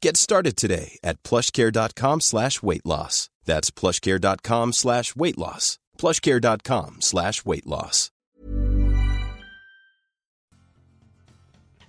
Get started today at plushcare.com slash weight loss. That's plushcare.com slash weight loss. plushcare.com slash weight loss.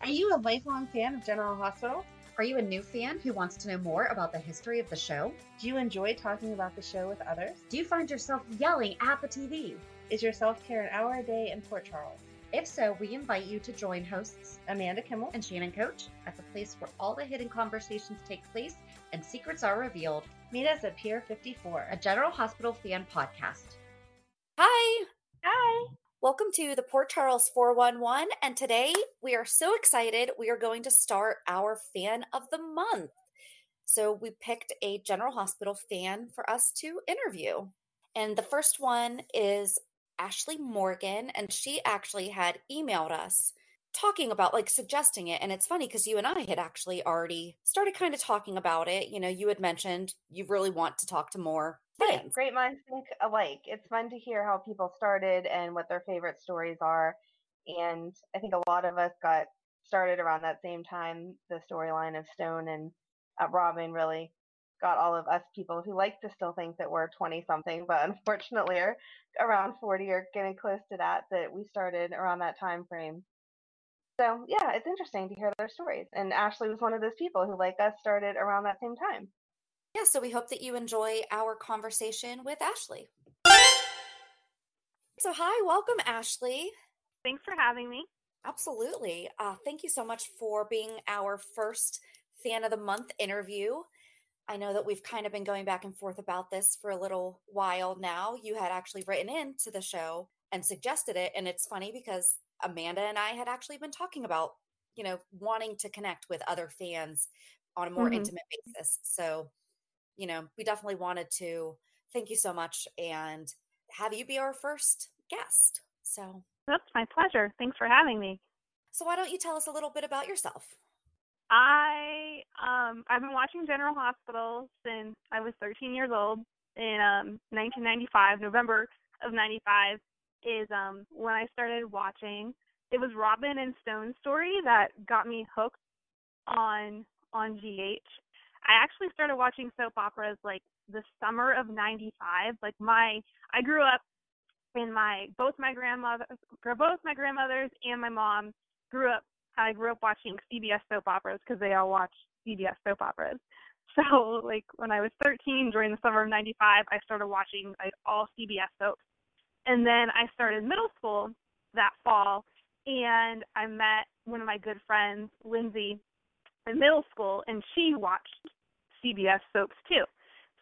Are you a lifelong fan of General Hospital? Are you a new fan who wants to know more about the history of the show? Do you enjoy talking about the show with others? Do you find yourself yelling at the TV? Is your self care an hour a day in Port Charles? If so, we invite you to join hosts Amanda Kimmel and Shannon Coach at the place where all the hidden conversations take place and secrets are revealed, meet us at Pier 54. a General Hospital fan podcast. Hi, Hi! welcome to the Port Charles 411. And today we are so excited. We are going to start our fan of the month. So we picked a General Hospital fan for us to interview. And the first one is Ashley Morgan. And she actually had emailed us talking about, like, suggesting it. And it's funny because you and I had actually already started kind of talking about it. You know, you had mentioned you really want to talk to more fans. great minds think alike. It's fun to hear how people started and what their favorite stories are. And I think a lot of us got started around that same time. The storyline of Stone and uh, Robin really got all of us people who like to still think that we're 20 something, but unfortunately are around 40 or getting close to that, that we started around that time frame. So yeah, it's interesting to hear their stories. And Ashley was one of those people who, like us, started around that same time. Yeah, so we hope that you enjoy our conversation with Ashley. So, hi, welcome, Ashley. Thanks for having me. Absolutely. Uh, thank you so much for being our first fan of the month interview. I know that we've kind of been going back and forth about this for a little while now. You had actually written in to the show and suggested it. And it's funny because Amanda and I had actually been talking about, you know, wanting to connect with other fans on a more Mhm. intimate basis. So, you know, we definitely wanted to thank you so much and have you be our first guest. So, That's my pleasure. Thanks for having me. so why don't you tell us a little bit about yourself? I um I've been watching General Hospital since I was 13 years old in um 1995. November of 95 is um when I started watching. It was Robin and Stone's story that got me hooked on on GH. I actually started watching soap operas like the summer of 95. Like my I grew up in my both my grandmother both my grandmothers and my mom grew up I grew up watching CBS soap operas because they all watch CBS soap operas. So like when I was 13 during the summer of 95, I started watching like all CBS soaps. And then I started middle school that fall and I met one of my good friends, Lindsay, in middle school and she watched CBS soaps too.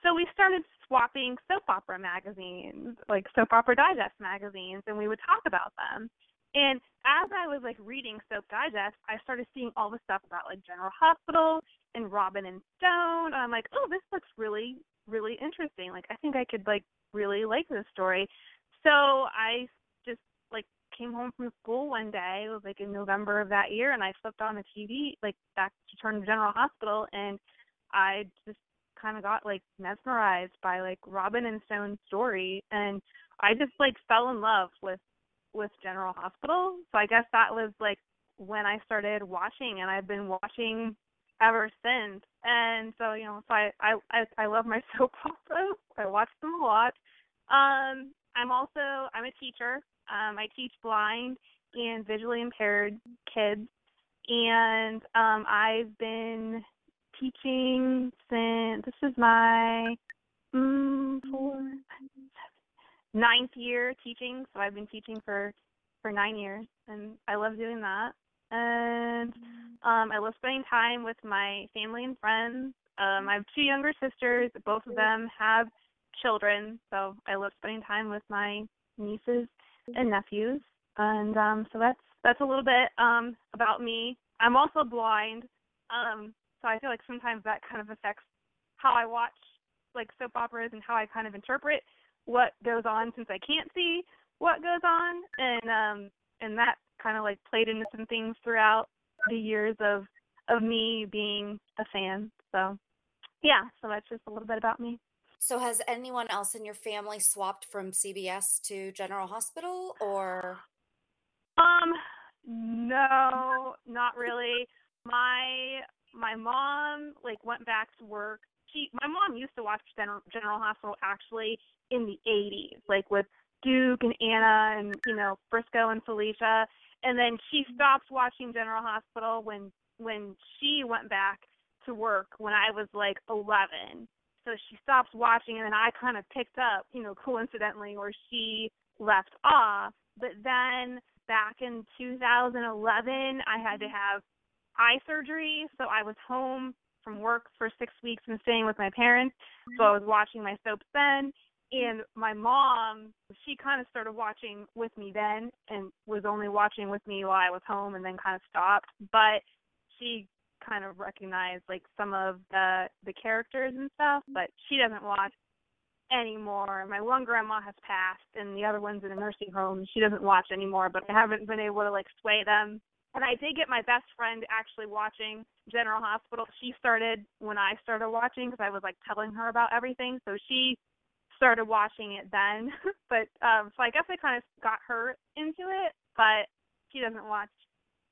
So we started swapping soap opera magazines, like soap opera digest magazines, and we would talk about them. And as I was like reading Soap Digest, I started seeing all the stuff about like General Hospital and Robin and Stone. And I'm like, oh, this looks really, really interesting. Like I think I could like really like this story. So I just like came home from school one day, it was like in November of that year, and I flipped on the TV like back to turn to General Hospital, and I just kind of got like mesmerized by like Robin and Stone's story, and I just like fell in love with with General Hospital. So I guess that was like when I started watching, and I've been watching ever since. And so you know, so I I I, I love my soap operas. I watch them a lot. Um, I'm also I'm a teacher. Um, I teach blind and visually impaired kids, and um, I've been teaching since this is my mm, four, ninth year teaching. So I've been teaching for for nine years, and I love doing that. And um, I love spending time with my family and friends. Um, I have two younger sisters. Both of them have children, so I love spending time with my nieces and nephews. And um, so that's that's a little bit um, about me. I'm also blind, um, so I feel like sometimes that kind of affects how I watch like soap operas and how I kind of interpret what goes on since I can't see what goes on and um and that kind of like played into some things throughout the years of of me being a fan. So yeah, so that's just a little bit about me. So has anyone else in your family swapped from CBS to General Hospital or um no, not really. My my mom like went back to work. She my mom used to watch General General Hospital actually in the 80s, like with Duke and Anna and you know Frisco and Felicia, and then she mm-hmm. stopped watching General Hospital when when she went back to work when I was like 11. So she stopped watching, and then I kind of picked up, you know, coincidentally where she left off. But then back in 2011, I had to mm-hmm. have eye surgery, so I was home from work for six weeks and staying with my parents. So mm-hmm. I was watching my soaps then. And my mom, she kind of started watching with me then and was only watching with me while I was home and then kind of stopped. But she kind of recognized like some of the the characters and stuff, mm-hmm. but she doesn't watch anymore. My one grandma has passed and the other one's in a nursing home. She doesn't watch anymore, but I haven't been able to like sway them and I did get my best friend actually watching General Hospital. She started when I started watching because I was like telling her about everything. So she started watching it then. but um so I guess I kind of got her into it, but she doesn't watch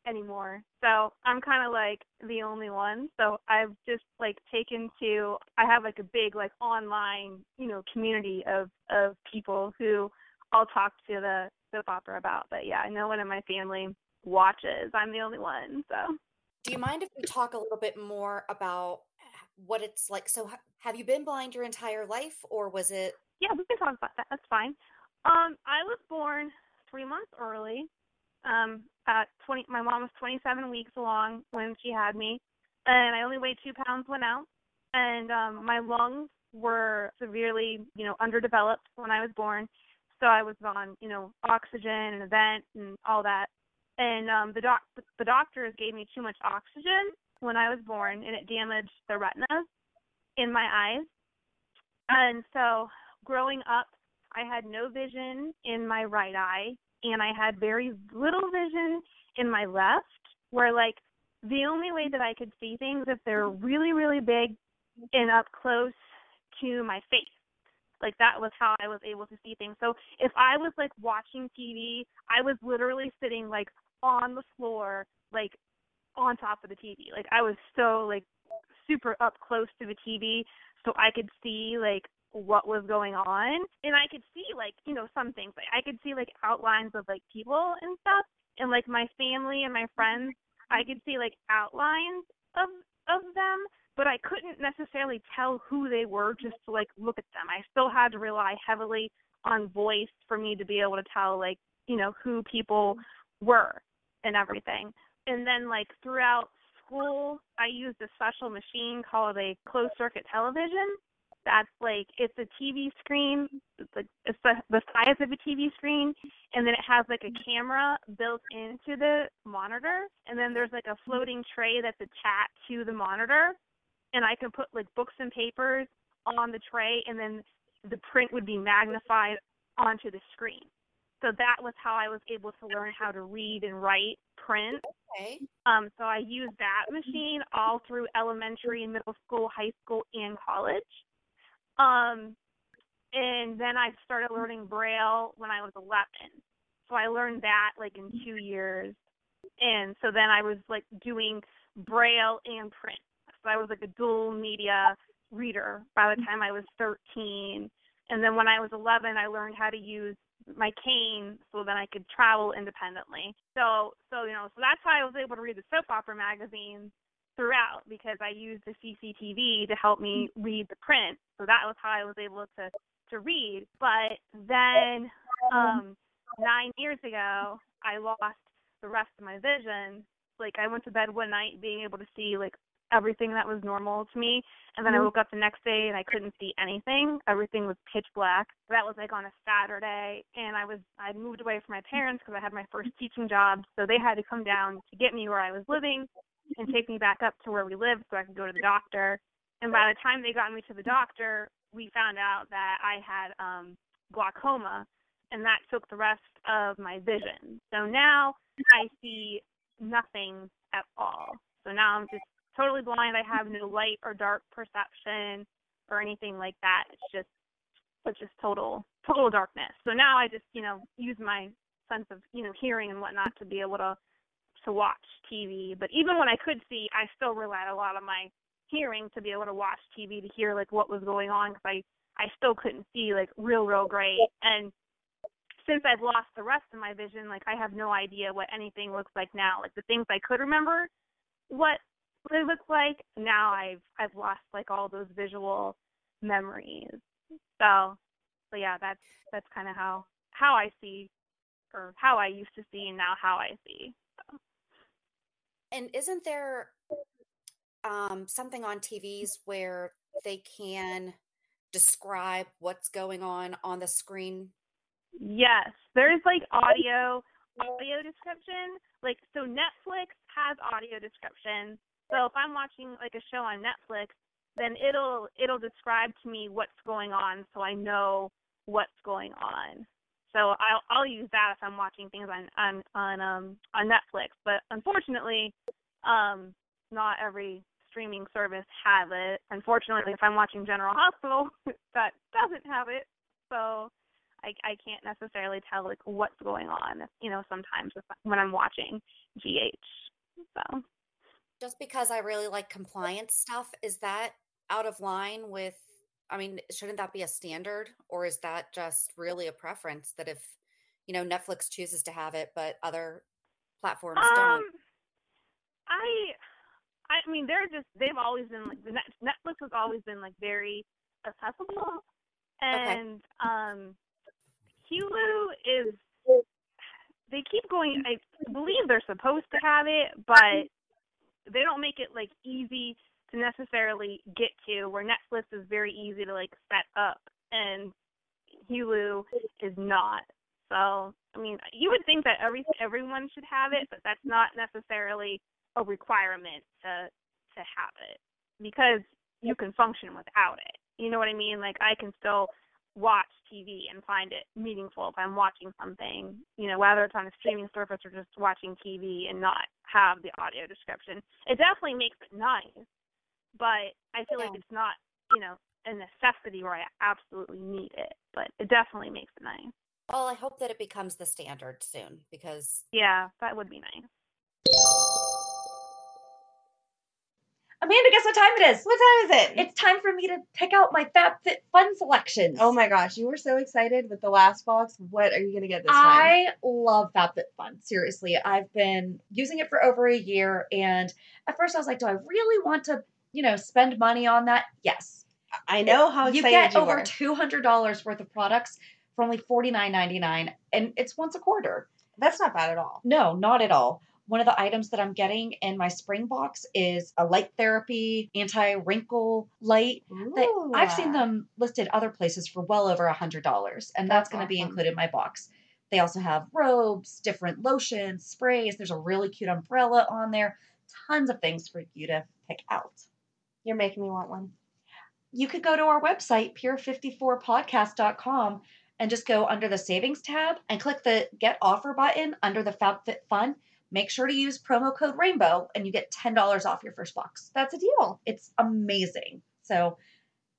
anymore. So I'm kind of like the only one. So I've just like taken to I have like a big like online, you know, community of of people who I'll talk to the soap opera about. But yeah, I know one in my family watches. I'm the only one. So, do you mind if we talk a little bit more about what it's like? So, have you been blind your entire life, or was it? Yeah, we can talk about that. That's fine. Um, I was born three months early. Um, at 20, my mom was 27 weeks along when she had me, and I only weighed two pounds when out. And um, my lungs were severely, you know, underdeveloped when I was born. So I was on, you know, oxygen and a vent and all that and um the doc the doctors gave me too much oxygen when I was born and it damaged the retinas in my eyes. And so growing up I had no vision in my right eye and I had very little vision in my left where like the only way that I could see things if they're really really big and up close to my face. Like that was how I was able to see things. So if I was like watching TV, I was literally sitting like on the floor, like on top of the TV. Like I was so like super up close to the TV so I could see like what was going on and I could see like, you know, some things. Like I could see like outlines of like people and stuff and like my family and my friends, I could see like outlines of of them, but I couldn't necessarily tell who they were just to like look at them. I still had to rely heavily on voice for me to be able to tell like, you know, who people were and everything. And then like throughout school, I used a special machine called a closed circuit television. That's like it's a TV screen. It's like it's the, the size of a TV screen, and then it has like a camera built into the monitor, and then there's like a floating tray that's attached to the monitor, and I can put like books and papers on the tray, and then the print would be magnified onto the screen. So that was how I was able to learn how to read and write print. Okay. Um, so I used that machine all through elementary, middle school, high school, and college. Um, and then I started learning Braille when I was 11. so I learned that like in two years, and so then I was like doing braille and print. So I was like a dual media reader by the time I was 13. And then when I was 11, I learned how to use my cane so then I could travel independently. So, so you know, so that's how I was able to read the soap opera magazines throughout because I used the CCTV to help me read the print. So that was how I was able to to read. But then um 9 years ago, I lost the rest of my vision. Like I went to bed one night being able to see like everything that was normal to me. And then I woke up the next day and I couldn't see anything. Everything was pitch black. That was like on a Saturday, and I was I moved away from my parents because I had my first teaching job, so they had to come down to get me where I was living and take me back up to where we lived so I could go to the doctor. And by the time they got me to the doctor, we found out that I had um glaucoma and that took the rest of my vision. So now I see nothing at all. So now I'm just totally blind. I have no light or dark perception or anything like that. It's just it's just total total darkness. So now I just, you know, use my sense of, you know, hearing and whatnot to be able to to watch TV. But even when I could see, I still relied a lot on my hearing to be able to watch TV to hear like what was going on because I I still couldn't see like real real great. And since I've lost the rest of my vision, like I have no idea what anything looks like now. Like the things I could remember, what they look like, now I've I've lost like all those visual memories. So, so yeah, that's that's kind of how how I see, or how I used to see, and now how I see. So. And isn't there um, something on TVs where they can describe what's going on on the screen? Yes, there's like audio audio description. Like so Netflix has audio description. So if I'm watching like a show on Netflix, then it'll it'll describe to me what's going on so I know what's going on. So I'll I'll use that if I'm watching things on on on um on Netflix. But unfortunately, um not every streaming service has it. Unfortunately, if I'm watching General Hospital, that doesn't have it. So I I can't necessarily tell like what's going on. You know, sometimes when I'm watching GH. So just because I really like compliance stuff, is that out of line with? I mean, shouldn't that be a standard, or is that just really a preference that if you know Netflix chooses to have it, but other platforms um, don't? I, I mean, they're just they've always been like Netflix has always been like very accessible, and okay. um, Hulu is they keep going. I believe they're supposed to have it, but they don't make it like easy to necessarily get to. Where Netflix is very easy to like set up, and Hulu is not. So I mean, you would think that every everyone should have it, but that's not necessarily a requirement to to have it because you can function without it. You know what I mean? Like I can still watch TV and find it meaningful if I'm watching something, you know, whether it's on a streaming service or just watching TV and not have the audio description. It definitely makes it nice, but I feel yeah. like it's not, you know, a necessity where I absolutely need it, but it definitely makes it nice. Well, I hope that it becomes the standard soon because yeah, that would be nice. Amanda, guess what time it is? What time is it? It's time for me to pick out my FabFitFun selections. Oh my gosh, you were so excited with the last box. What are you going to get this time? I love FabFitFun. Seriously, I've been using it for over a year. And at first I was like, do I really want to, you know, spend money on that? Yes. I know how you get you get over $200 worth of products for only $49.99. And it's once a quarter. That's not bad at all. No, not at all. One of the items that I'm getting in my spring box is a light therapy anti wrinkle light. That I've seen them listed other places for well over a hundred dollars, and that's, that's going to awesome. be included in my box. They also have robes, different lotions, sprays. There's a really cute umbrella on there. Tons of things for you to pick out. You're making me want one. You could go to our website, pier54podcast.com, and just go under the savings tab and click the get offer button under the FabFitFun make sure to use promo code rainbow and you get $10 off your first box. That's a deal. It's amazing. So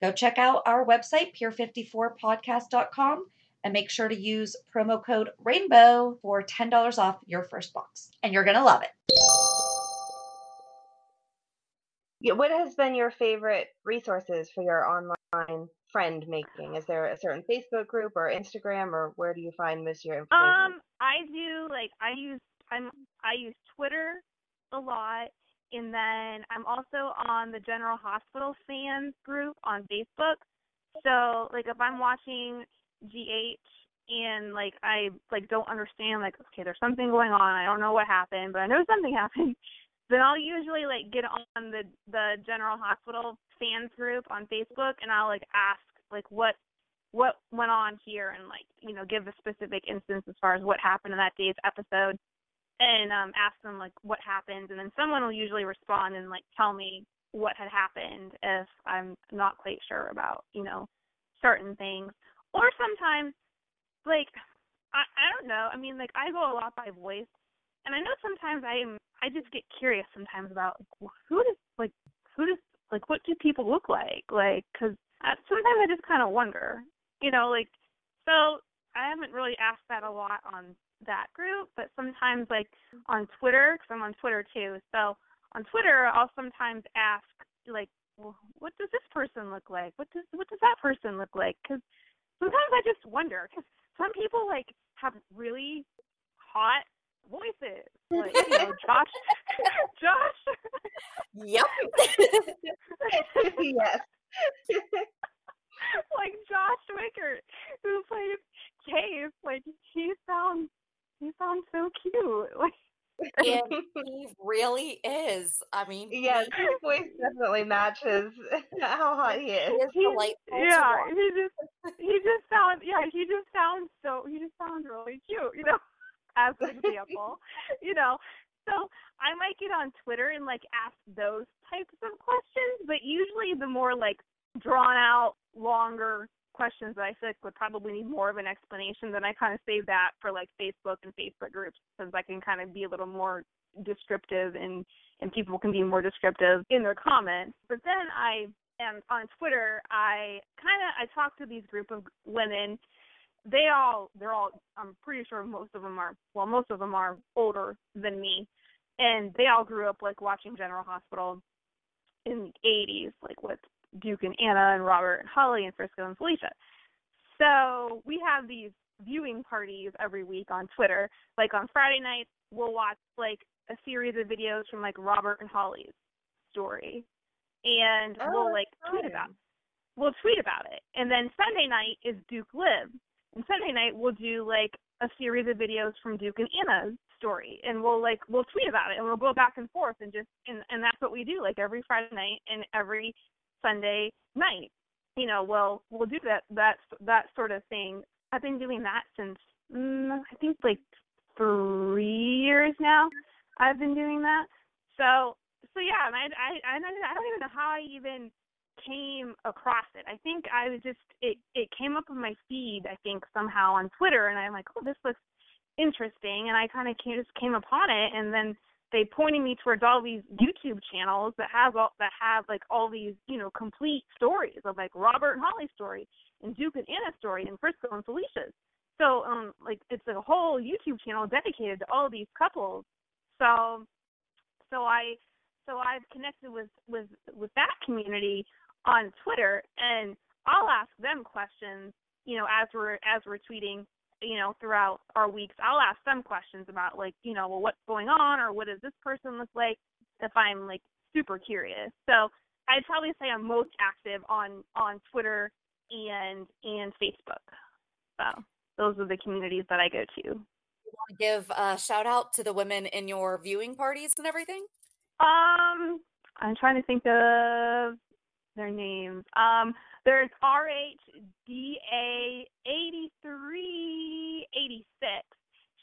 go check out our website, pier54podcast.com, And make sure to use promo code RAINBOW for $10 off your first box. And you're going to love it. Yeah, what has been your favorite resources for your online friend making? Is there a certain Facebook group or Instagram, or where do you find most of your information? Um, I do like I use I'm I use Twitter a lot, and then I'm also on the General Hospital fans group on Facebook. So like if I'm watching GH and like I like don't understand like okay there's something going on I don't know what happened but I know something happened then I'll usually like get on the the General Hospital fans group on Facebook and I'll like ask like what what went on here and like you know give a specific instance as far as what happened in that day's episode and um ask them like what happened and then someone will usually respond and like tell me what had happened if I'm not quite sure about you know certain things. Or sometimes like I I don't know I mean like I go a lot by voice and I know sometimes I am I just get curious sometimes about like, who does like who does like what do people look like? Like because sometimes I just kind of wonder you know like so I haven't really asked that a lot on that group but sometimes like on Twitter because I'm on Twitter too so on Twitter I'll sometimes ask like well, what does this person look like what does what does that person look like because sometimes I just wonder because some people like have really hot voices. Like, you know, Josh Josh Yep. yes. like Josh Swickard who plays Chase, like he sounds he sounds so cute. Like and he really is. I mean, yeah, his voice definitely matches how hot he is. he is he, delightful to yeah, watch. he just he just sounds yeah, he just sounds so he just sounds really cute, you know, as an example. you know. So I might get on Twitter and like ask those types of questions, but usually the more like drawn out, longer questions that I feel like would probably need more of an explanation, then I kind of save that for like Facebook and Facebook groups because I can kind of be a little more descriptive and and people can be more descriptive in their comments. But then I am on Twitter. I kind of I talk to these group of women. They all they're all I'm pretty sure most of them are well most of them are older than me, and they all grew up like watching General Hospital in the 80s, like with Duke and Anna and Robert and Holly and Frisco and Felicia. So we have these viewing parties every week on Twitter. Like on Friday nights, we'll watch like a series of videos from like Robert and Holly's story, and Oh, we'll like tweet fun. about. We'll tweet about it, and then Sunday night is Duke Live, and Sunday night we'll do like a series of videos from Duke and Anna's story, and we'll like we'll tweet about it, and we'll go back and forth, and just and and that's what we do like every Friday night and every Sunday night. You know, we'll we'll do that that that sort of thing. I've been doing that since mm, I think like three years now. I've been doing that. So so yeah, I I I don't even know how I even came across it. I think I was just it it came up on my feed. I think somehow on Twitter, and I'm like, oh, this looks interesting, and I kind of just came upon it, and then they pointed me towards all these YouTube channels that have all that have like all these you know complete stories of like Robert and Holly's story and Duke and Anna's story and Frisco and Felicia's. So um like it's a whole YouTube channel dedicated to all these couples. So so I so I've connected with with with that community on Twitter and I'll ask them questions, you know, as we're as we're tweeting, you know, throughout our weeks. I'll ask them questions about like, you know, well what's going on or what does this person look like if I'm like super curious. So I'd probably say I'm most active on on Twitter and and Facebook. So those are the communities that I go to. You Want to give a shout out to the women in your viewing parties and everything? Um, I'm trying to think of their names. Um, there's RHDA 8386.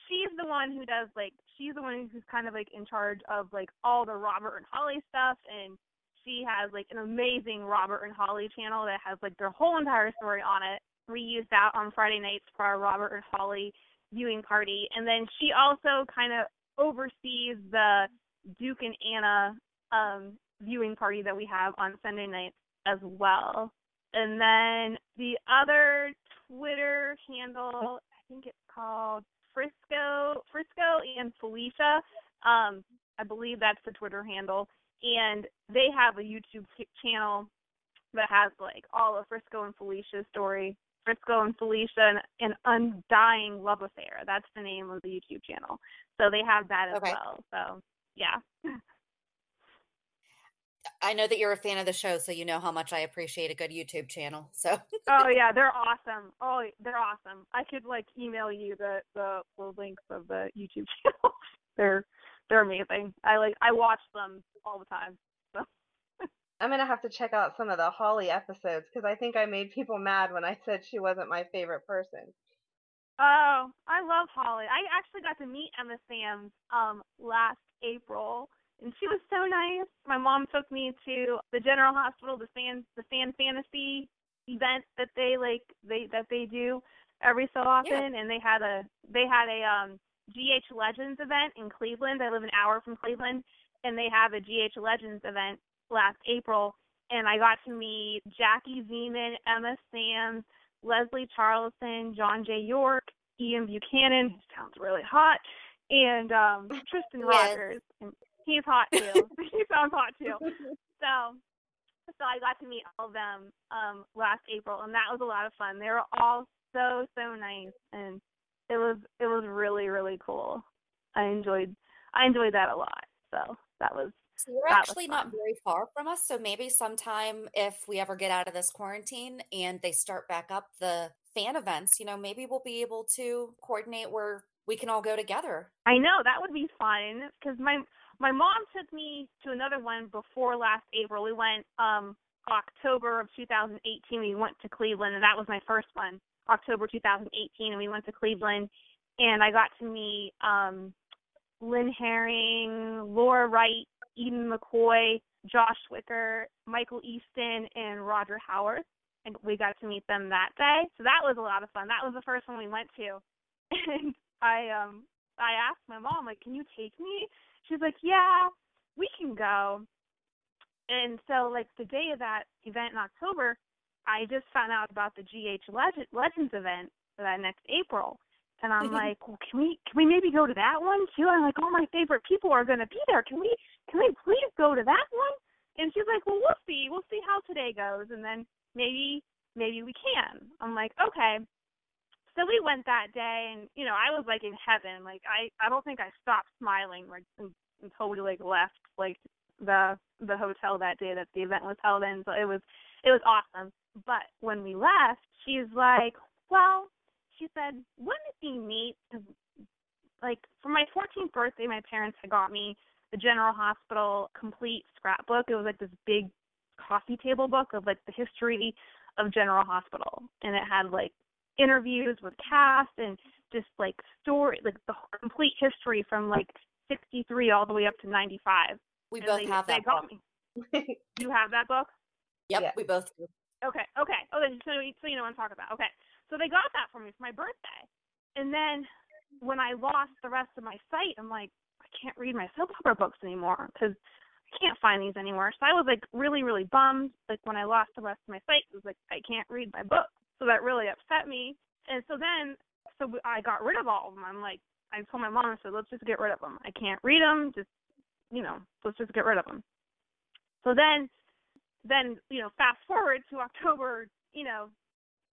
She's the one who does like she's the one who's kind of like in charge of like all the Robert and Holly stuff and she has like an amazing Robert and Holly channel that has like their whole entire story on it. We use that on Friday nights for our Robert and Holly viewing party. And then she also kind of oversees the Duke and Anna um viewing party that we have on Sunday nights as well. And then the other Twitter handle. I think it's called Frisco Frisco and Felicia. Um, I believe that's the Twitter handle, and they have a YouTube channel that has like all of Frisco and Felicia's story. Frisco and Felicia, an, an undying love affair. That's the name of the YouTube channel. So they have that as Okay. well. So yeah. I know that you're a fan of the show, so you know how much I appreciate a good YouTube channel. So oh yeah, they're awesome. Oh, they're awesome. I could like email you the the, the links of the YouTube channel. they're they're amazing. I like I watch them all the time. So I'm gonna have to check out some of the Holly episodes because I think I made people mad when I said she wasn't my favorite person. Oh, I love Holly. I actually got to meet Emma Samms um last April and she was so nice. My mom took me to the General Hospital, the fan the fan fantasy event that they like they that they do every so often and they had a they had a um GH Legends event in Cleveland. I live an hour from Cleveland and they have a GH Legends event last April and I got to meet Jackie Zeman, Emma Samms, Leslie Charleson, John J. York, Ian Buchanan, who sounds really hot, and um Tristan Yes. Rogers. And he's hot too. he sounds hot too. So so I got to meet all of them um last April and that was a lot of fun. They were all so so nice and it was it was really really cool. I enjoyed I enjoyed that a lot. So that was So you're that actually not very far from us. So maybe sometime if we ever get out of this quarantine and they start back up the fan events, you know, maybe we'll be able to coordinate where we can all go together. I know that would be fun because my my mom took me to another one before last April. We went um October of 2018. We went to Cleveland, and that was my first one. October 2018, and we went to Cleveland, and I got to meet um Lynn Herring, Laura Wright, Eden McCoy, Josh Swickard, Michael Easton, and Roger Howarth. And we got to meet them that day. So that was a lot of fun. That was the first one we went to. And I um I asked my mom, like, can you take me? She's like, Yeah, we can go. And so like the day of that event in October, I just found out about the GH Legend, Legends event for that next April. And I'm mm-hmm. like, well, can we can we maybe go to that one too? I'm like, all my favorite people are gonna be there. Can we can we please go to that one? And she's like, well, we'll see. We'll see how today goes, and then maybe maybe we can. I'm like, okay. So we went that day, and you know, I was like in heaven. Like I I don't think I stopped smiling like until we like left like the the hotel that day that the event was held in. So it was it was awesome. But when we left, she's like, well, she said, wouldn't it be neat? 'cause, like for my 14th birthday, my parents had got me the General Hospital complete scrapbook. It was like this big coffee table book of like the history of General Hospital, and it had like interviews with cast and just like story, like the complete history from like 63 all the way up to 95. We And both they, have they that got book. me. You have that book? Yep, Yeah. we both do. Okay, okay. Oh, then so, so you know what I'm talking about. Okay, so they got that for me for my birthday, and then when I lost the rest of my sight, I'm like, I can't read my soap opera books anymore because I can't find these anywhere. So I was like really, really bummed. Like when I lost the rest of my sight, it was like I can't read my book. So that really upset me. And so then, so I got rid of all of them. I'm like, I told my mom, I said, let's just get rid of them. I can't read them. Just, you know, let's just get rid of them. So then, then you know, fast forward to October, you know,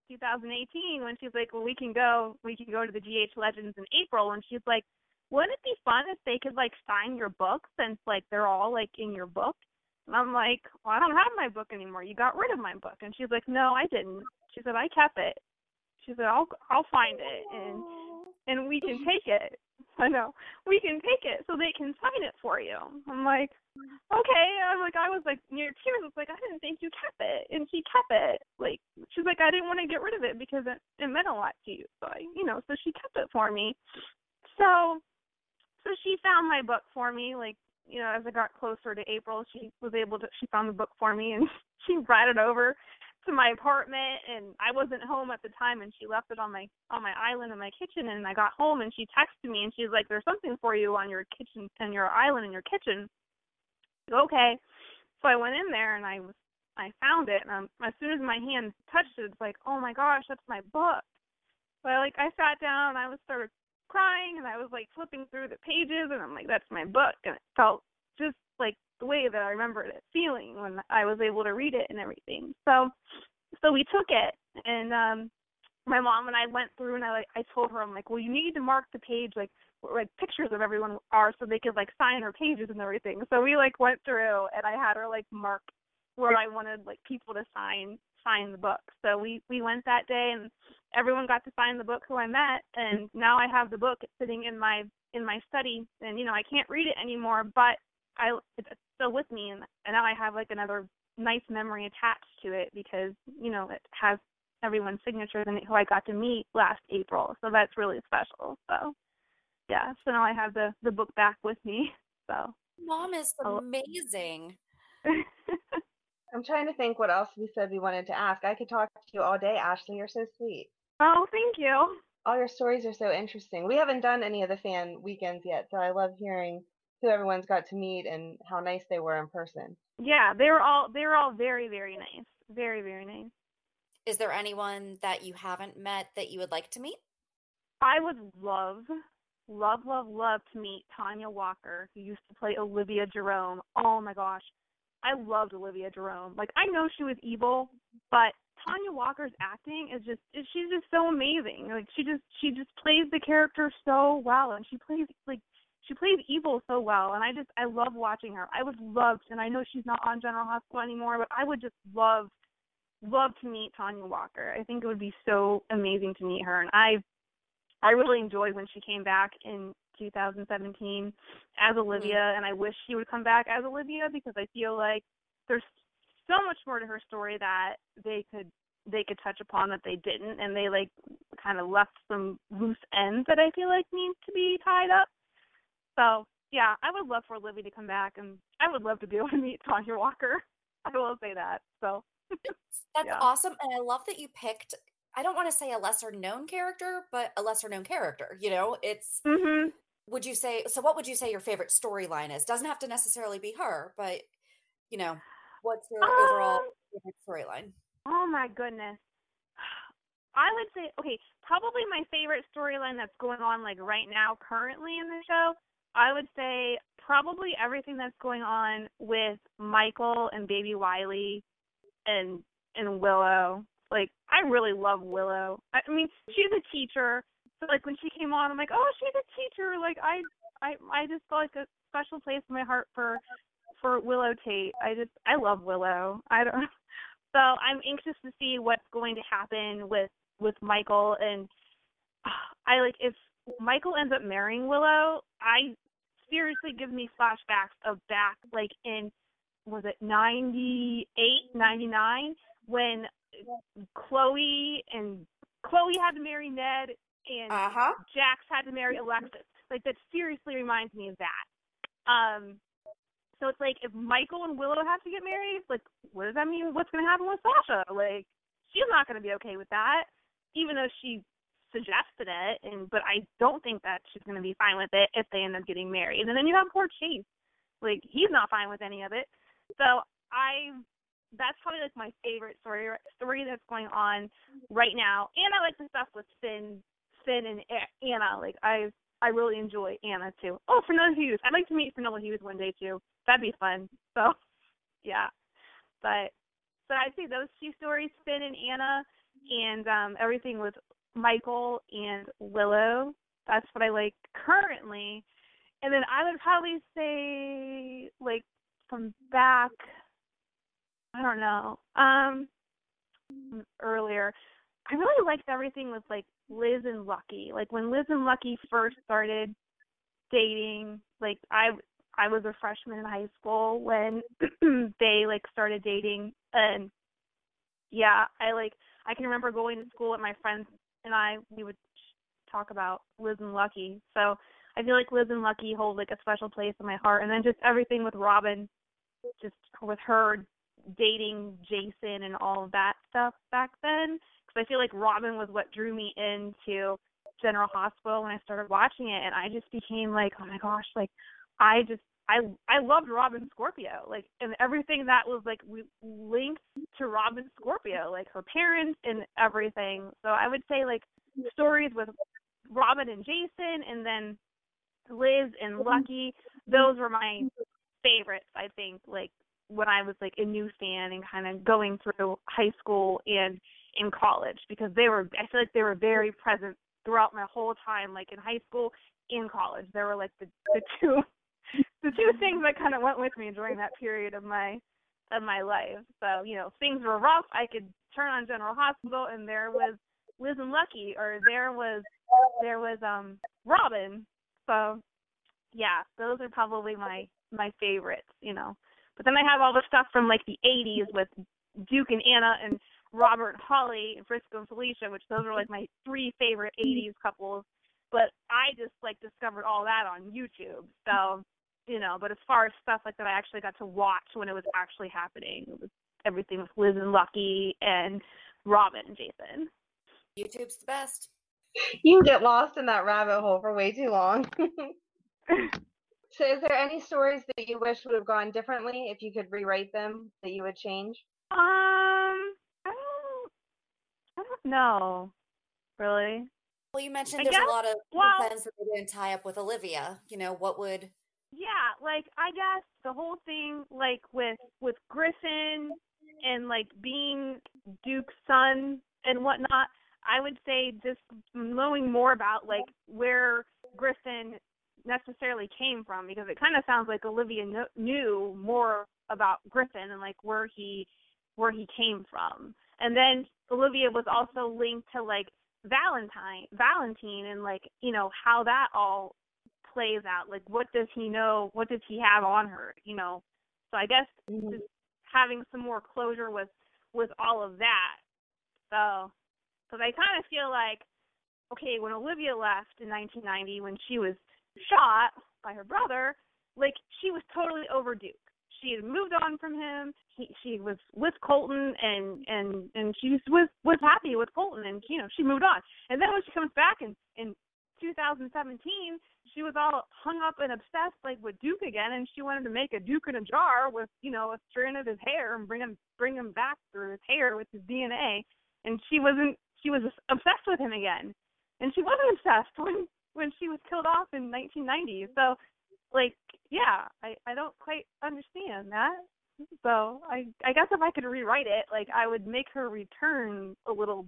2018 when she's like, well, we can go, we can go to the GH Legends in April, and she's like, wouldn't it be fun if they could like sign your book since like they're all like in your book? And I'm like, well, I don't have my book anymore. You got rid of my book. And she's like, no, I didn't. She said, I kept it. She said, I'll I'll find it and and we can take it. I know we can take it so they can sign it for you. I'm like, okay. I was like, I was like near tears. I was like, I didn't think you kept it, and she kept it. Like she's like, I didn't want to get rid of it because it, it meant a lot to you. So I, you know, so she kept it for me. So, so she found my book for me. Like you know, as I got closer to April, she was able to. She found the book for me, and she brought it over to my apartment and I wasn't home at the time and she left it on my on my island in my kitchen and I got home and she texted me and she's like there's something for you on your kitchen on your island in your kitchen okay so I went in there and I was I found it, and um, as soon as my hand touched it, it's like, oh my gosh, that's my book. But like I sat down, and I was started crying, and I was like flipping through the pages, and I'm like, that's my book, and it felt just like way that I remembered it feeling when I was able to read it and everything. So, so we took it, and um, my mom and I went through, and I like I told her, I'm like, well, you need to mark the page like where, like pictures of everyone are, so they could like sign her pages and everything. So we like went through, and I had her like mark where I wanted like people to sign sign the book. So we we went that day and everyone got to sign the book who I met and now I have the book sitting in my in my study and you know I can't read it anymore but I it's still with me and, and now I have like another nice memory attached to it because you know it has everyone's signatures and who I got to meet last April. So that's really special. So yeah, so now I have the the book back with me. So Mom is oh. amazing. I'm trying to think what else we said we wanted to ask. I could talk to you all day, Ashley. You're so sweet. Oh, thank you. All your stories are so interesting. We haven't done any of the fan weekends yet, so I love hearing who everyone's got to meet and how nice they were in person. Yeah, they were all they were all very very nice. Very very nice. Is there anyone that you haven't met that you would like to meet? I would love love love love to meet Tonja Walker, who used to play Olivia Jerome. Oh my gosh. I loved Olivia Jerome. Like I know she was evil, but Tonja Walker's acting is just she's just so amazing. Like she just she just plays the character so well and she plays like she plays evil so well and I just I love watching her. I would love and I know she's not on General Hospital anymore, but I would just love love to meet Tonja Walker. I think it would be so amazing to meet her and I I really enjoyed when she came back in 2017 as Olivia, mm-hmm. and I wish she would come back as Olivia because I feel like there's so much more to her story that they could they could touch upon that they didn't, and they like kind of left some loose ends that I feel like need to be tied up. So yeah, I would love for Livy to come back, and I would love to be able to meet Tonja Walker. I will say that. So that's yeah. awesome, and I love that you picked I don't want to say a lesser known character, but a lesser known character. You know, it's mm-hmm would you say so what would you say your favorite storyline is doesn't have to necessarily be her but you know what's your overall um favorite storyline oh my goodness i would say okay probably my favorite storyline that's going on like right now currently in the show i would say probably everything that's going on with michael and baby wiley and and willow like i really love willow i mean she's a teacher So like when she came on, I'm like, oh, she's a teacher. Like I, I, I just felt like a special place in my heart for, for Willow Tate. I just, I love Willow. I don't. So I'm anxious to see what's going to happen with with Michael and I like if Michael ends up marrying Willow, I seriously gives me flashbacks of back like in was it 98, 99 when Chloe and Chloe had to marry Ned and uh-huh. Jax had to marry Alexis. Like that seriously reminds me of that. Um so it's like if Michael and Willow have to get married, like what does that mean? What's gonna happen with Sasha? Like she's not gonna be okay with that, even though she suggested it and but I don't think that she's gonna be fine with it if they end up getting married. And then you have poor Chase. Like he's not fine with any of it. So I that's probably like my favorite story story that's going on right now. And I like the stuff with Finn Finn and Anna. Like I I really enjoy Anna too. Oh, Finola Hughes. I'd like to meet Finola Hughes one day too. That'd be fun. So yeah. But so I'd say those two stories, Finn and Anna, and um everything with Michael and Willow. That's what I like currently. And then I would probably say like from back I don't know. Um earlier. I really liked everything with like Liz and Lucky. Like when Liz and Lucky first started dating, like I I was a freshman in high school when they like started dating and yeah, I like I can remember going to school with my friends and I we would talk about Liz and Lucky. So I feel like Liz and Lucky hold like a special place in my heart. And then just everything with Robin just with her dating Jason and all of that stuff back then. Because I feel like Robin was what drew me into General Hospital when I started watching it, and I just became like, oh my gosh, like I just I I loved Robin Scorpio, like and everything that was like we linked to Robin Scorpio, like her parents and everything. So I would say like stories with Robin and Jason, and then Liz and mm-hmm. Lucky. Those were my favorites. I think like when I was like a new fan and kind of going through high school and in college because they were I feel like they were very present throughout my whole time, like in high school in college. They were like the the two the two things that kind of went with me during that period of my of my life. So you know, things were rough. I could turn on General Hospital, and there was Liz and Lucky, or there was there was um Robin. So yeah, those are probably my my favorites. You know, but then I have all the stuff from like the '80s with Duke and Anna and Robert and Holly and Frisco and Felicia, which those are like my three favorite '80s couples. But I just like discovered all that on YouTube. So you know, but as far as stuff like that I actually got to watch when it was actually happening, it was everything with Liz and Lucky and Robin and Jason. YouTube's the best. You can get lost in that rabbit hole for way too long. so, is there any stories that you wish would have gone differently if you could rewrite them that you would change? Um, I don't, I don't know, really. Well, you mentioned I there's guess- a lot of well- friends that they didn't tie up with Olivia. You know, what would Yeah, like I guess the whole thing, like with with Griffin and like being Duke's son and whatnot. I would say just knowing more about like where Griffin necessarily came from because it kind of sounds like Olivia kno- knew more about Griffin and like where he where he came from. And then Olivia was also linked to like Valentine Valentine and like, you know, how that all plays out. Like what does he know? What does he have on her, you know? So I guess mm-hmm. just having some more closure with with all of that. So because I kind of feel like okay, when Olivia left in 1990 when she was shot by her brother, like she was totally over Duke. She had moved on from him. He, she was with Colton, and and and she was was happy with Colton, and you know she moved on. And then when she comes back in in 2017, she was all hung up and obsessed like with Duke again, and she wanted to make a Duke in a jar with you know a strand of his hair and bring him bring him back through his hair with his DNA. And she wasn't she was obsessed with him again, and she wasn't obsessed when when she was killed off in 1990. So like yeah, I I don't quite understand that. So I I guess if I could rewrite it, like I would make her return a little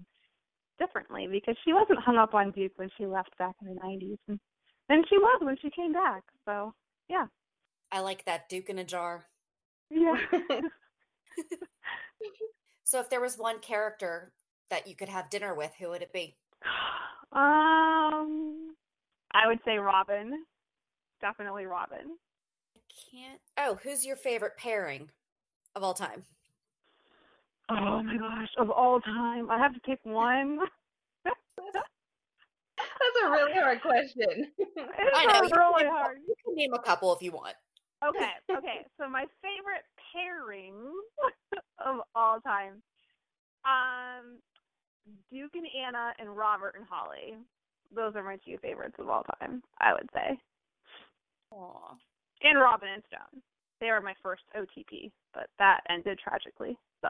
differently because she wasn't hung up on Duke when she left back in the 90s, and then she was when she came back. So yeah, I like that Duke in a jar. yeah. So if there was one character that you could have dinner with, who would it be? um, I would say Robin, definitely Robin. I can't. Oh, who's your favorite pairing of all time? Oh my gosh, of all time, I have to pick one. That's a really hard question. It's I know. You can, really name, a- hard. you can name a couple if you want. okay, okay. So my favorite pairing of all time, um, Duke and Anna and Robert and Holly. Those are my two favorites of all time. I would say, Aw. and Robin and Stone. They were my first OTP, but that ended tragically. So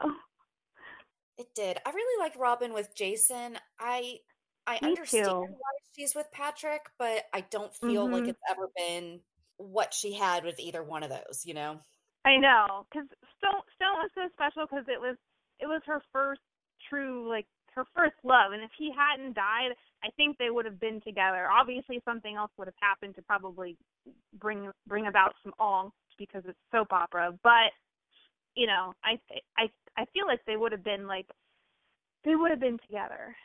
It did. I really liked Robin with Jason. I I Me understand too. why she's with Patrick, but I don't feel like Mhm. it's ever been what she had with either one of those. You know. I know, because Stone Stone was so special because it was it was her first true like her first love, and if he hadn't died, I think they would have been together. Obviously, something else would have happened to probably bring bring about some angst because it's soap opera. But you know, I I I feel like they would have been like they would have been together.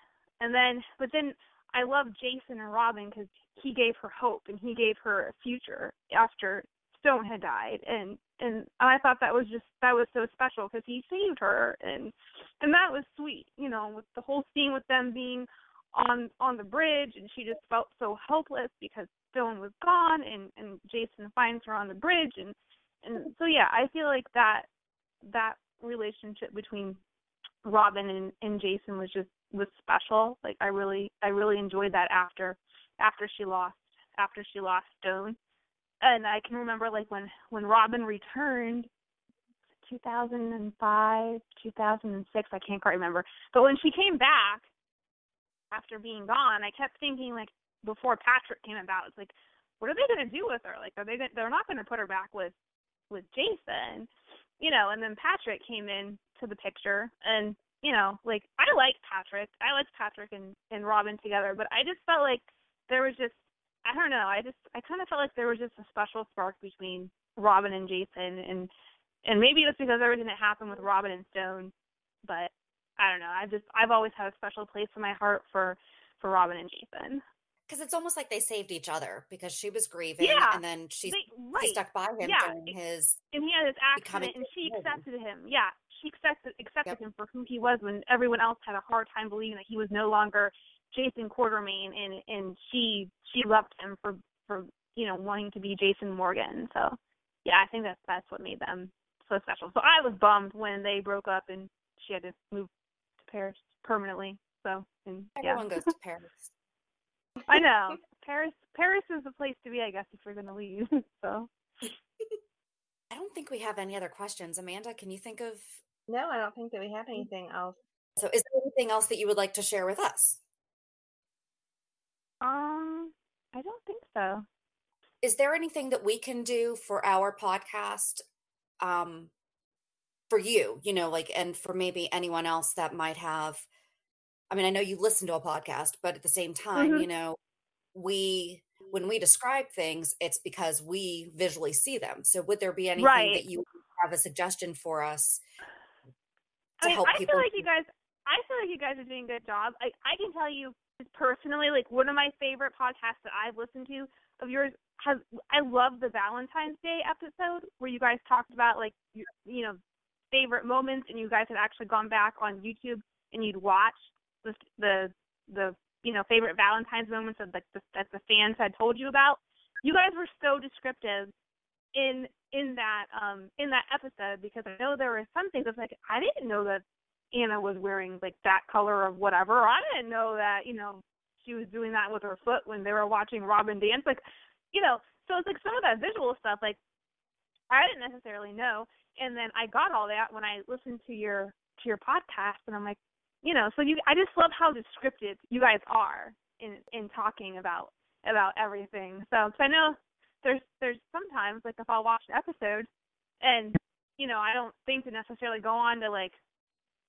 And then, but then I love Jason and Robin because he gave her hope and he gave her a future after Stone had died, and and I thought that was just that was so special because he saved her, and and that was sweet, you know, with the whole scene with them being on on the bridge, and she just felt so helpless because Stone was gone, and and Jason finds her on the bridge, and and so yeah, I feel like that that relationship between Robin and and Jason was just was special. Like I really I really enjoyed that after after she lost after she lost Stone. and I can remember like when when Robin returned 2005, 2006, I can't quite remember. But when she came back after being gone, I kept thinking like before Patrick came about, it's like what are they going to do with her? Like are they gonna, they're not going to put her back with with Jason. You know, and then Patrick came in to the picture and you know, like I like Patrick. I liked Patrick and and Robin together, but I just felt like there was just I don't know. I just I kind of felt like there was just a special spark between Robin and Jason, and and maybe it's because everything that happened with Robin and Stone, but I don't know. I just I've always had a special place in my heart for for Robin and Jason. Because it's almost like they saved each other because she was grieving, Yeah, and then she, they- right. she stuck by him Yeah, during his. and he had his accident, and she accepted him. Yeah, she accepted accepted him for who he was when everyone else had a hard time believing that he was no longer Jason Quartermaine, and and she she loved him for for you know wanting to be Jason Morgan. So yeah, I think that's that's what made them so special. So I was bummed when they broke up and she had to move to Paris permanently. So and yeah. Everyone goes to Paris. I know Paris. Paris is the place to be, I guess, if you're gonna leave. So I don't think we have any other questions. Amanda, can you think of? No, I don't think that we have anything else. So, is there anything else that you would like to share with us? um, I don't think so. Is there anything that we can do for our podcast? Um, for you, you know, like, and for maybe anyone else that might have. I mean, I know you listen to a podcast, but at the same time, Mhm. you know, we when we describe things, it's because we visually see them. So, would there be anything Right. that you have a suggestion for us to I mean, help I people? feel like you guys. I feel like you guys are doing a good job. I I can tell you personally, like one of my favorite podcasts that I've listened to of yours has. I love the Valentine's Day episode where you guys talked about like you, you know favorite moments, and you guys had actually gone back on YouTube and you'd watch the the the you know favorite Valentine's moments of like the, that the fans had told you about. You guys were so descriptive in in that um in that episode because I know there were some things that's like I didn't know that Anna was wearing like that color of whatever. Or I didn't know that you know she was doing that with her foot when they were watching Robin dance. Like you know, so it's like some of that visual stuff like I didn't necessarily know, and then I got all that when I listened to your to your podcast, and I'm like, you know, so you I just love how descriptive you guys are in in talking about about everything. So, so I know there's there's sometimes like if I'll watch an episode and you know I don't think to necessarily go on to like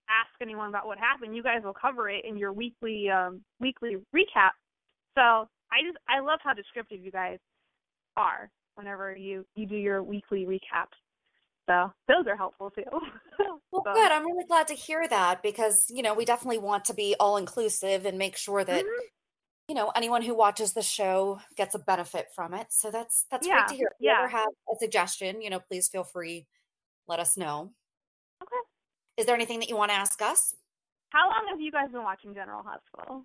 ask anyone about what happened. You guys will cover it in your weekly um weekly recap. So I just I love how descriptive you guys are whenever you you do your weekly recaps. So those are helpful too. Well, So- good. I'm really glad to hear that because, you know, we definitely want to be all inclusive and make sure that, Mhm. You know, anyone who watches the show gets a benefit from it. So that's that's Yeah, great to hear. If you yeah. ever have a suggestion, you know, please feel free, let us know. Okay. Is there anything that you want to ask us? How long have you guys been watching General Hospital?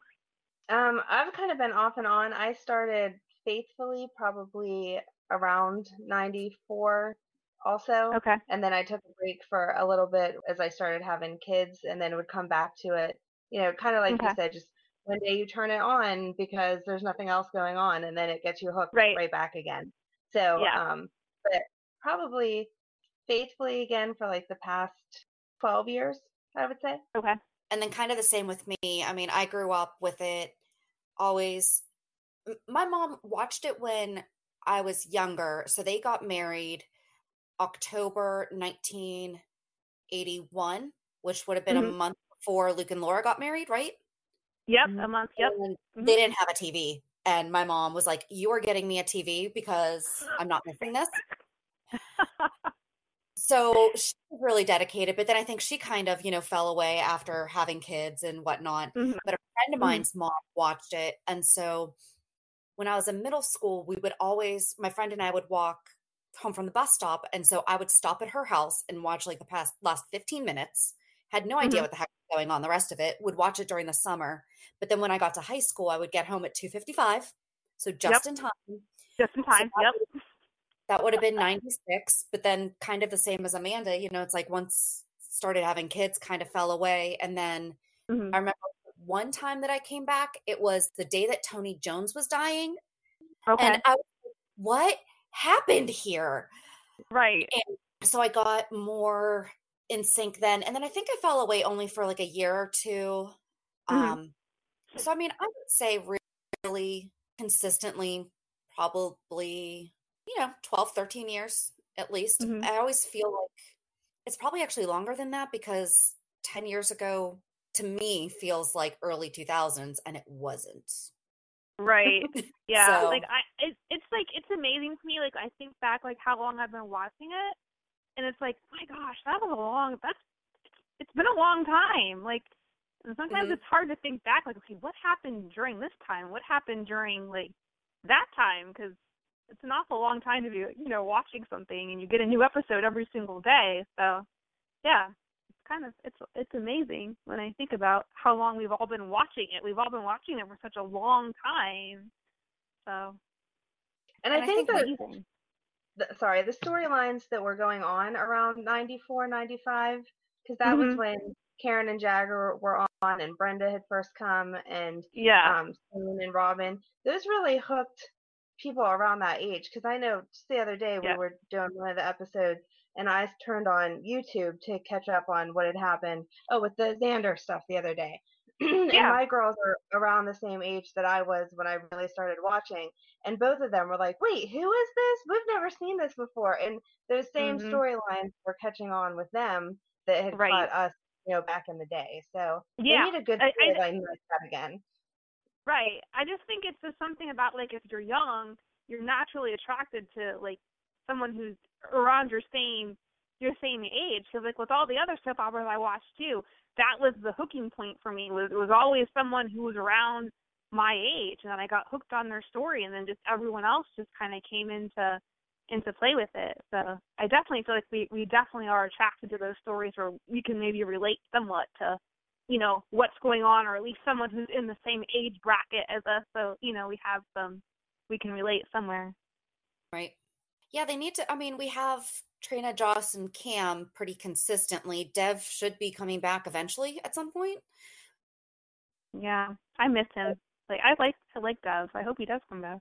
Um, I've kind of been off and on. I started faithfully probably around 94 also. Okay. And then I took a break for a little bit as I started having kids and then would come back to it. You know, kind of like you said, just one day you turn it on because there's nothing else going on and then it gets you hooked Right. right back again. So, Yeah. um, but probably faithfully again for like the past 12 years, I would say. Okay. And then kind of the same with me. I mean, I grew up with it always. My mom watched it when I was younger. So they got married October 1981, which would have been a Mhm. month before Luke and Laura got married, right? Yep, a month. Yep. They didn't have a TV. And my mom was like, You are getting me a TV because I'm not missing this. So she was really dedicated, but then I think she kind of, you know, fell away after having kids and whatnot. Mhm. But a friend of Mhm. mine's mom watched it. And so when I was in middle school, we would always, my friend and I would walk home from the bus stop. And so I would stop at her house and watch like the past last 15 minutes. Had no idea Mhm. what the heck was going on the rest of it. Would watch it during the summer. But then when I got to high school, I would get home at 255. So just Yep. in time. Just in So time. that Yep. would- that would have been 96 but then kind of the same as amanda you know it's like once started having kids kind of fell away and then Mhm. i remember one time that i came back it was the day that tony jones was dying Okay. and i was like, what happened here? Right. And so I got more in sync then. And then I think I fell away only for like a year or 2 Mhm. Um, so I mean, I would say really consistently, probably, you know, 12, 13 years at least. Mhm. I always feel like it's probably actually longer than that because 10 years ago to me feels like early 2000s and it wasn't. Right. Yeah. So- Like I it, it's like it's amazing to me. Like I think back like how long I've been watching it and it's like, my gosh, that was a long that's it's been a long time. Like and sometimes Mhm. it's hard to think back like okay, what happened during this time? What happened during like that time cuz it's an awful long time to be, you know, watching something and you get a new episode every single day. So, yeah. It's kind of it's it's amazing when I think about how long we've all been watching it. We've all been watching it for such a long time. So, And I I think think that amazing. The, sorry, the storylines that were going on around 94, 95, because that was Mhm. when Karen and Jagger were on and Brenda had first come and Yeah. um, Simon and Robin. Those really hooked people around that age because I know just the other day we were doing one of the episodes and I turned on YouTube to catch up on what had happened. Oh, with the Xander stuff the other day. and Yeah. my girls are around the same age that I was when I really started watching, and both of them were like, "Wait, who is this? We've never seen this before." And those same Mhm. storylines were catching on with them that had Right. caught us, you know, back in the day. So Yeah. they need a good storyline like that again. Right. I just think it's just something about like if you're young, you're naturally attracted to like someone who's around your same your same age. Because like with all the other soap operas I watched too, that was the hooking point for me. Was it was always someone who was around my age, and then I got hooked on their story, and then just everyone else just kind of came into into play with it. So I definitely feel like we we definitely are attracted to those stories where we can maybe relate somewhat to you know what's going on or at least someone who's in the same age bracket as us so you know we have some we can relate somewhere Right. Yeah, they need to. I mean, we have Trina, Joss, and Cam pretty consistently. Dev should be coming back eventually at some point. yeah i miss him. Like i like i like dev. I hope he does come back.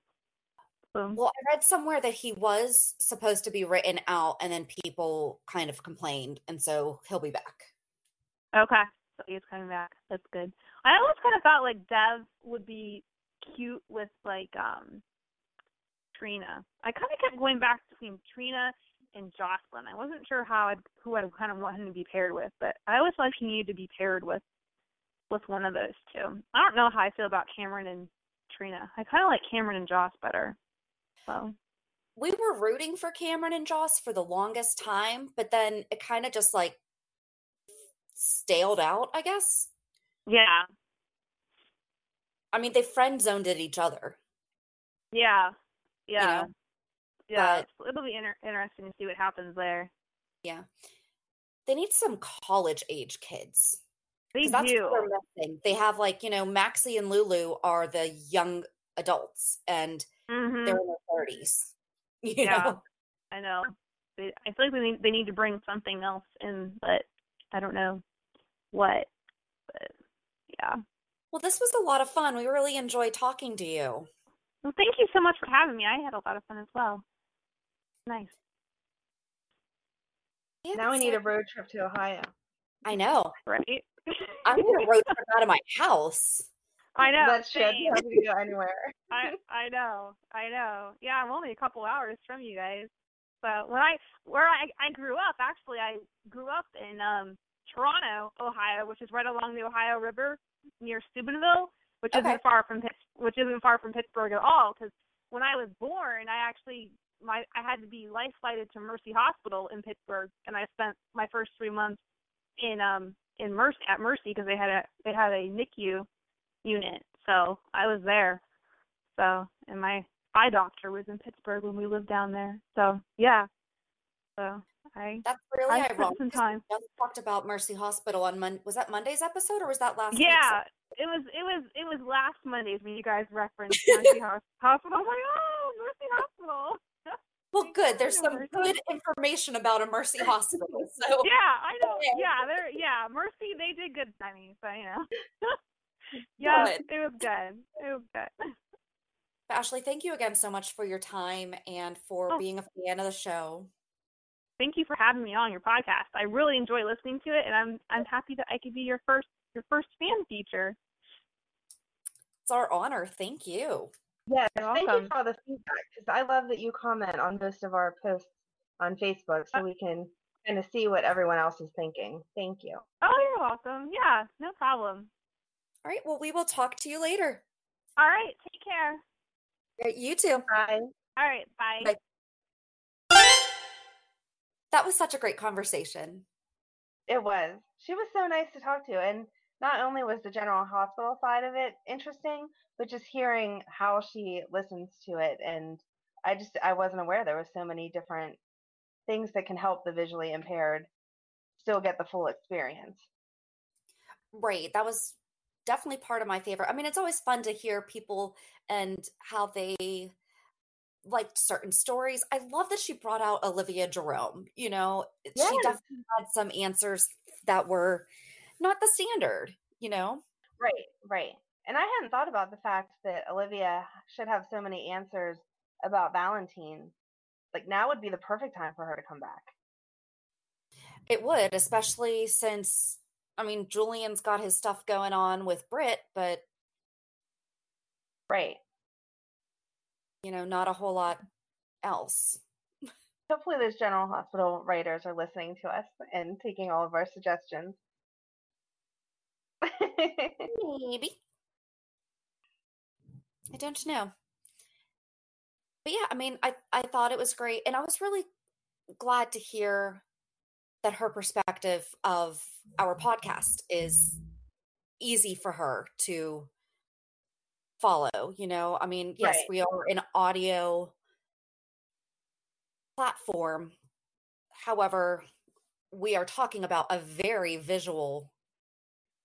So Well, I read somewhere that he was supposed to be written out, and then people kind of complained, and so he'll be back. okay so he's coming back. That's good. I always kind of thought like dev would be cute with like um trina. I kind of kept going back between trina and jocelyn i wasn't sure how I'd, who i'd kind of want him to be paired with but i always thought he needed to be paired with with one of those two. I don't know how I feel about Cameron and Trina. I kind of like Cameron and Joss better. So We were rooting for Cameron and Joss for the longest time, but then it kind of just like staled out, I guess. yeah, I mean, they friend zoned at each other. yeah, yeah, know, yeah. It'll be inter- interesting to see what happens there. Yeah. They need some college age kids. They do. what they're missing. They have like, you know, Maxie and Lulu are the young adults and hmm they're in their thirties. You Yeah. know? I know. They, I feel like they need, they need to bring something else in, but I don't know what. But yeah. Well, this was a lot of fun. We really enjoyed talking to you. Well, thank you so much for having me. I had a lot of fun as well. Nice. Yeah, Now we need a road trip to Ohio. I know. Right? I need a road trip out of my house. I know. That's shit. same. You go anywhere. I I know, I know. Yeah, I'm only a couple hours from you guys. But when I where I I grew up, actually, I grew up in um Toronto, Ohio, which is right along the Ohio River near Steubenville, which Okay. isn't far from Pitts, which isn't far from Pittsburgh at all. Because when I was born, I actually my I had to be life flighted to Mercy Hospital in Pittsburgh, and I spent my first three months in um in Mercy at Mercy because they had a they had a NICU unit, so I was there. So, and my eye doctor was in Pittsburgh when we lived down there. So, yeah. So, I That's really I ironic. some time. We talked about Mercy Hospital on Mon. Was that Monday's episode or was that last? yeah, it was it was it was last Mondays when you guys referenced Mercy Hospital. I was like, oh, Mercy Hospital. Well, good. There's some good information about a Mercy Hospital. So yeah, I know. Yeah. They're yeah, Mercy they did good by me, so you know. yeah, Good. it was good. It was good. But Ashley, thank you again so much for your time and for Oh. being a fan of the show. Thank you for having me on your podcast. I really enjoy listening to it, and I'm I'm happy that I could be your first your first fan feature. It's our honor. Thank you. Yes, You're thank you for all the feedback because I love that you comment on most of our posts on Facebook so we can kind of see what everyone else is thinking. Thank you. Oh, you're welcome. Yeah, no problem. All right. Well, we will talk to you later. All right, take care. All right, you too. Bye. All right, bye. Bye. That was such a great conversation. It was. She was so nice to talk to. And not only was the general hospital side of it interesting, but just hearing how she listens to it. And I just, I wasn't aware there were so many different things that can help the visually impaired still get the full experience. Right. That was definitely part of my favorite. I mean, it's always fun to hear people and how they liked certain stories. I love that she brought out Olivia Jerome. You know, she definitely had some answers that were not the standard, you know? Right, right. And I hadn't thought about the fact that Olivia should have so many answers about Valentine. Like now would be the perfect time for her to come back. It would, especially since, I mean, Julian's got his stuff going on with Brit, but, Right. you know, not a whole lot else. Hopefully those general hospital writers are listening to us and taking all of our suggestions. Maybe. I don't know. But yeah, I mean, I I thought it was great and I was really glad to hear that her perspective of our podcast is easy for her to follow, you know? I mean, yes, Right. we are an audio platform. However, we are talking about a very visual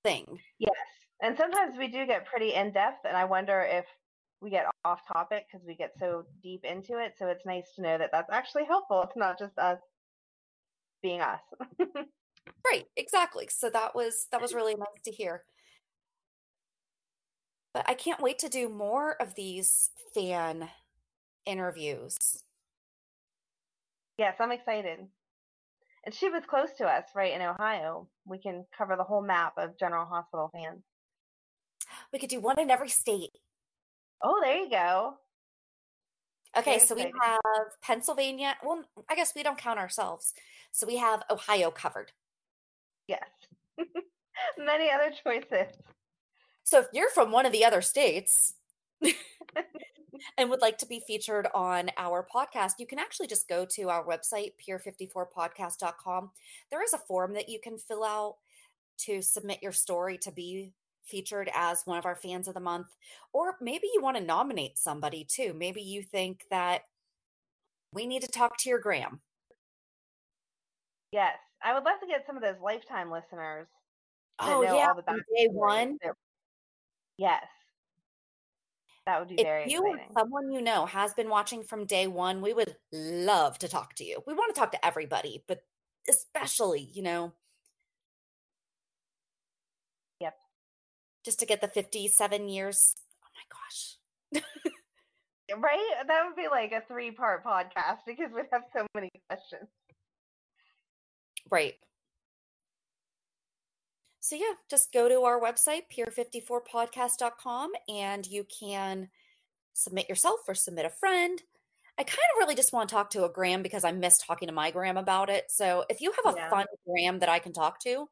thing. Yes. And sometimes we do get pretty in depth, and I wonder if we get off topic because we get so deep into it. So it's nice to know that that's actually helpful. It's not just us being us. Right, exactly. So that was that was really nice to hear. But I can't wait to do more of these fan interviews. yes, I'm excited. And she was close to us, right in Ohio. We can cover the whole map of General Hospital fans. We could do one in every state. Oh, there you go. Okay, Very so we have Pennsylvania. Well, I guess we don't count ourselves. So we have Ohio covered. Yes. Many other choices. So if you're from one of the other states and would like to be featured on our podcast, you can actually just go to our website, pier54podcast.com. There is a form that you can fill out to submit your story to be featured as one of our fans of the month. Or maybe you want to nominate somebody too. Maybe you think that we need to talk to your Graham. Yes. I would love to get some of those lifetime listeners Oh, know yeah, all the from day one. Yes. That would be If very you or exciting. someone you know has been watching from day one, we would love to talk to you. We want to talk to everybody, but especially, you know, Yep. just to get the 57 years. Oh my gosh. Right? That would be like a three part podcast because we'd have so many questions. Right. So yeah, just go to our website, pier54podcast.com, and you can submit yourself or submit a friend. I kind of really just want to talk to a Graham because I miss talking to my Graham about it. So if you have a Yeah. fun Graham that I can talk to,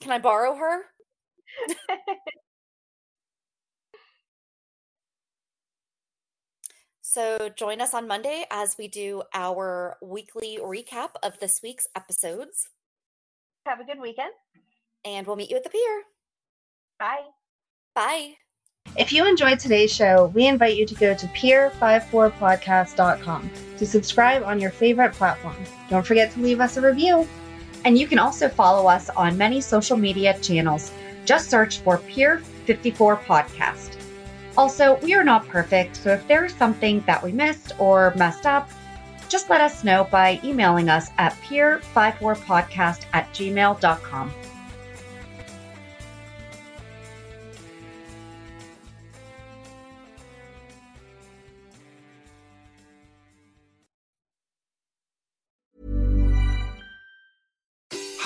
can I borrow her? So join us on Monday as we do our weekly recap of this week's episodes, Have a good weekend. and we'll meet you at the pier. Bye. Bye. If you enjoyed today's show, we invite you to go to pier54podcast.com to subscribe on your favorite platform. Don't forget to leave us a review. And you can also follow us on many social media channels. Just search for Pier 54 Podcast. Also, we are not perfect, so if there is something that we missed or messed up, just let us know by emailing us at pier54podcast at gmail.com.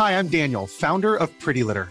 Hi, I'm Daniel, founder of Pretty Litter.